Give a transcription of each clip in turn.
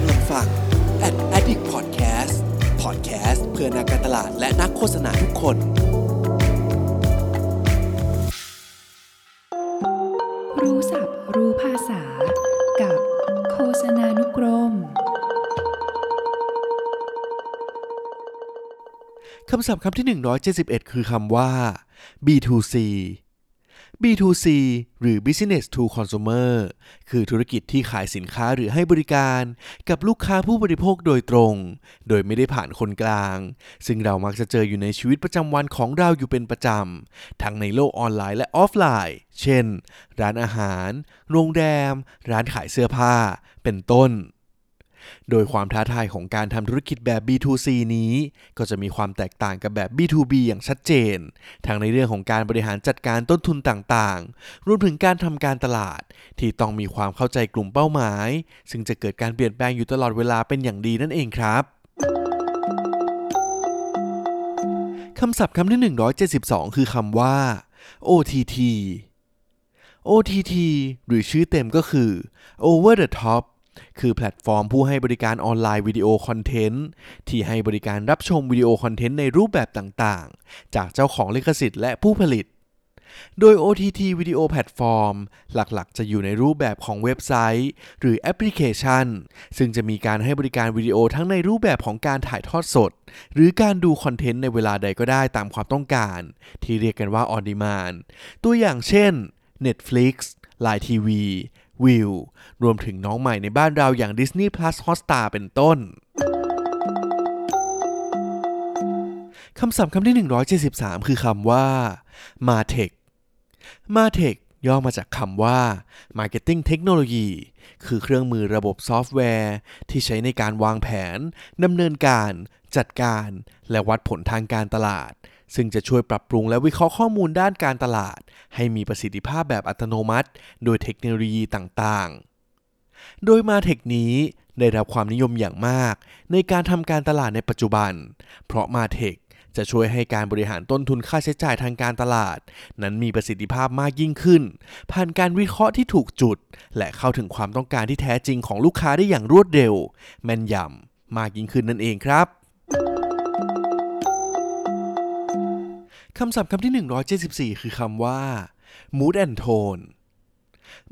กำลังฟัง Ad Addict Podcast Podcast เพื่อนักการตลาดและนักโฆษณาทุกคน รู้ศัพท์รู้ภาษา กับโฆษณานุกรม คำศัพท์คำที่ 171 คือคำว่า B2C B2C หรือ Business to Consumer คือธุรกิจที่ขายสินค้าหรือให้บริการ กับลูกค้าผู้บริโภคโดยตรง โดยไม่ได้ผ่านคนกลาง ซึ่งเรามักจะเจออยู่ในชีวิตประจำวันของเราอยู่เป็นประจำ ทั้งในโลกออนไลน์และออฟไลน์ เช่น ร้านอาหาร โรงแรม ร้านขายเสื้อผ้า เป็นต้น โดยความท้าทายของการทำธุรกิจแบบ B2C นี้ ก็จะมีความแตกต่างกับแบบ B2B อย่างชัดเจน ทั้งในเรื่องของการบริหารจัดการต้นทุนต่างๆ รวมถึงการทำการตลาด ที่ต้องมีความเข้าใจกลุ่มเป้าหมาย ซึ่งจะเกิดการเปลี่ยนแปลงอยู่ตลอดเวลาเป็นอย่างดีนั่นเองครับคำศัพท์คำที่ 172 คือคำว่า OTT OTT หรือชื่อเต็มก็คือ Over the Top คือแพลตฟอร์มผู้ให้บริการออนไลน์วิดีโอคอนเทนต์ที่ให้บริการรับชมวิดีโอคอนเทนต์ในรูปแบบต่างๆ จากเจ้าของลิขสิทธิ์และผู้ผลิต โดย OTT วิดีโอแพลตฟอร์ม หลักๆ จะอยู่ในรูปแบบของเว็บไซต์ หรือแอปพลิเคชัน ซึ่งจะมีการให้บริการวิดีโอทั้งในรูปแบบของการถ่ายทอดสด หรือการดูคอนเทนต์ในเวลาใดก็ได้ตามความต้องการ ที่เรียกกันว่า on demand ตัวอย่างเช่น Netflix Line TV วิวรวมถึงน้องใหม่ในบ้านเราอย่าง Disney Plus Hotstar เป็นต้นคำศัพท์คำที่ 173 คือคำว่า Martech Martech ย่อมาจากคำว่า Marketing Technology คือเครื่องมือระบบซอฟต์แวร์ ที่ใช้ในการวางแผนดำเนินการ จัดการ และวัดผลทางการตลาด ซึ่งจะช่วยปรับปรุงและวิเคราะห์ข้อมูลด้านการตลาด ให้มีประสิทธิภาพแบบอัตโนมัติ โดยเทคโนโลยีต่างๆ โดยมาเทคนี้ได้รับความนิยมอย่างมาก ในการทำการตลาดในปัจจุบัน เพราะมาเทคจะช่วยให้การบริหารต้นทุนค่าใช้จ่ายทางการตลาด นั้นมีประสิทธิภาพมากยิ่งขึ้น ผ่านการวิเคราะห์ที่ถูกจุด และเข้าถึงความต้องการที่แท้จริงของลูกค้าได้อย่างรวดเร็ว แม่นยำมากยิ่งขึ้นนั่นเองครับ คำศัพท์คำที่ 174 คือคำว่า mood and tone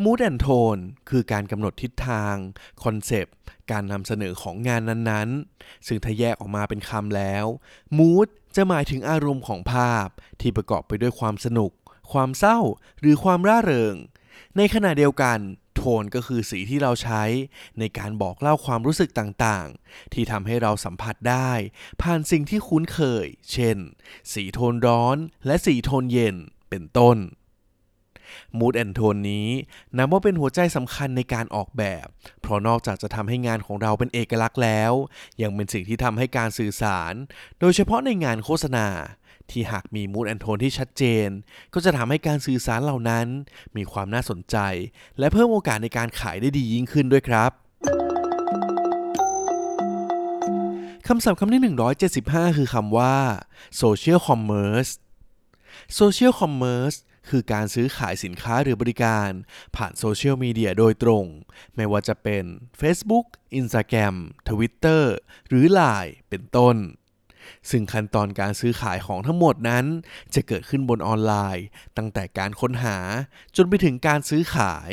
mood and tone คือการกำหนดทิศทาง คอนเซปต์ การนำเสนอของงานนั้นๆ ซึ่งถ้าแยกออกมาเป็นคำแล้ว mood จะหมายถึงอารมณ์ของภาพ ที่ประกอบไปด้วยความสนุก ความเศร้า หรือความร่าเริง ในขณะเดียวกัน นก็คือสีที่เราใช้ในการบอกเล่าความรู้สึกต่างๆ ที่ทำให้เราสัมผัสได้ ผ่านสิ่งที่คุ้นเคย เช่น สีโทนร้อนและสีโทนเย็น เป็นต้นมูดแอนโทนนี้นับว่าเป็นหัวใจสำคัญในการออกแบบ เพราะนอกจากจะทำให้งานของเราเป็นเอกลักษณ์แล้ว ยังเป็นสิ่งที่ทำให้การสื่อสาร โดยเฉพาะในงานโฆษณา ที่หากมีมูดแอนโทนที่ชัดเจน ก็จะทำให้การสื่อสารเหล่านั้นมีความน่าสนใจ และเพิ่มโอกาสในการขายได้ดียิ่งขึ้นด้วยครับคำศัพท์คำที่ 175 คือคำว่า social commerce social commerce คือการซื้อขายสินค้าหรือบริการ ผ่านโซเชียลมีเดียโดยตรง ไม่ว่าจะเป็น Facebook Instagram Twitter หรือ Line เป็นต้น ซึ่งขั้นตอนการซื้อขายของทั้งหมดนั้น จะเกิดขึ้นบนออนไลน์ ตั้งแต่การค้นหาจนไปถึงการซื้อขาย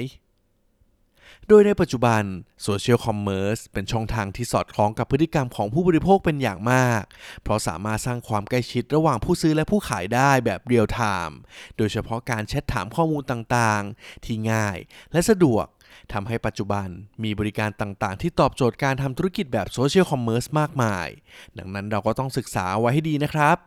โดยในปัจจุบันsocial commerce เป็นช่องทางที่สอดคล้องกับพฤติกรรมของผู้บริโภคเป็นอย่างมาก เพราะสามารถสร้างความใกล้ชิดระหว่างผู้ซื้อและผู้ขายได้แบบเรียลไทม์ โดยเฉพาะการแชทถามข้อมูลต่างๆ ที่ง่ายและสะดวก ทำให้ปัจจุบันมีบริการต่างๆ ที่ตอบโจทย์การทำธุรกิจแบบ social commerce มากมาย ดังนั้นเราก็ต้องศึกษาไว้ให้ดีนะครับ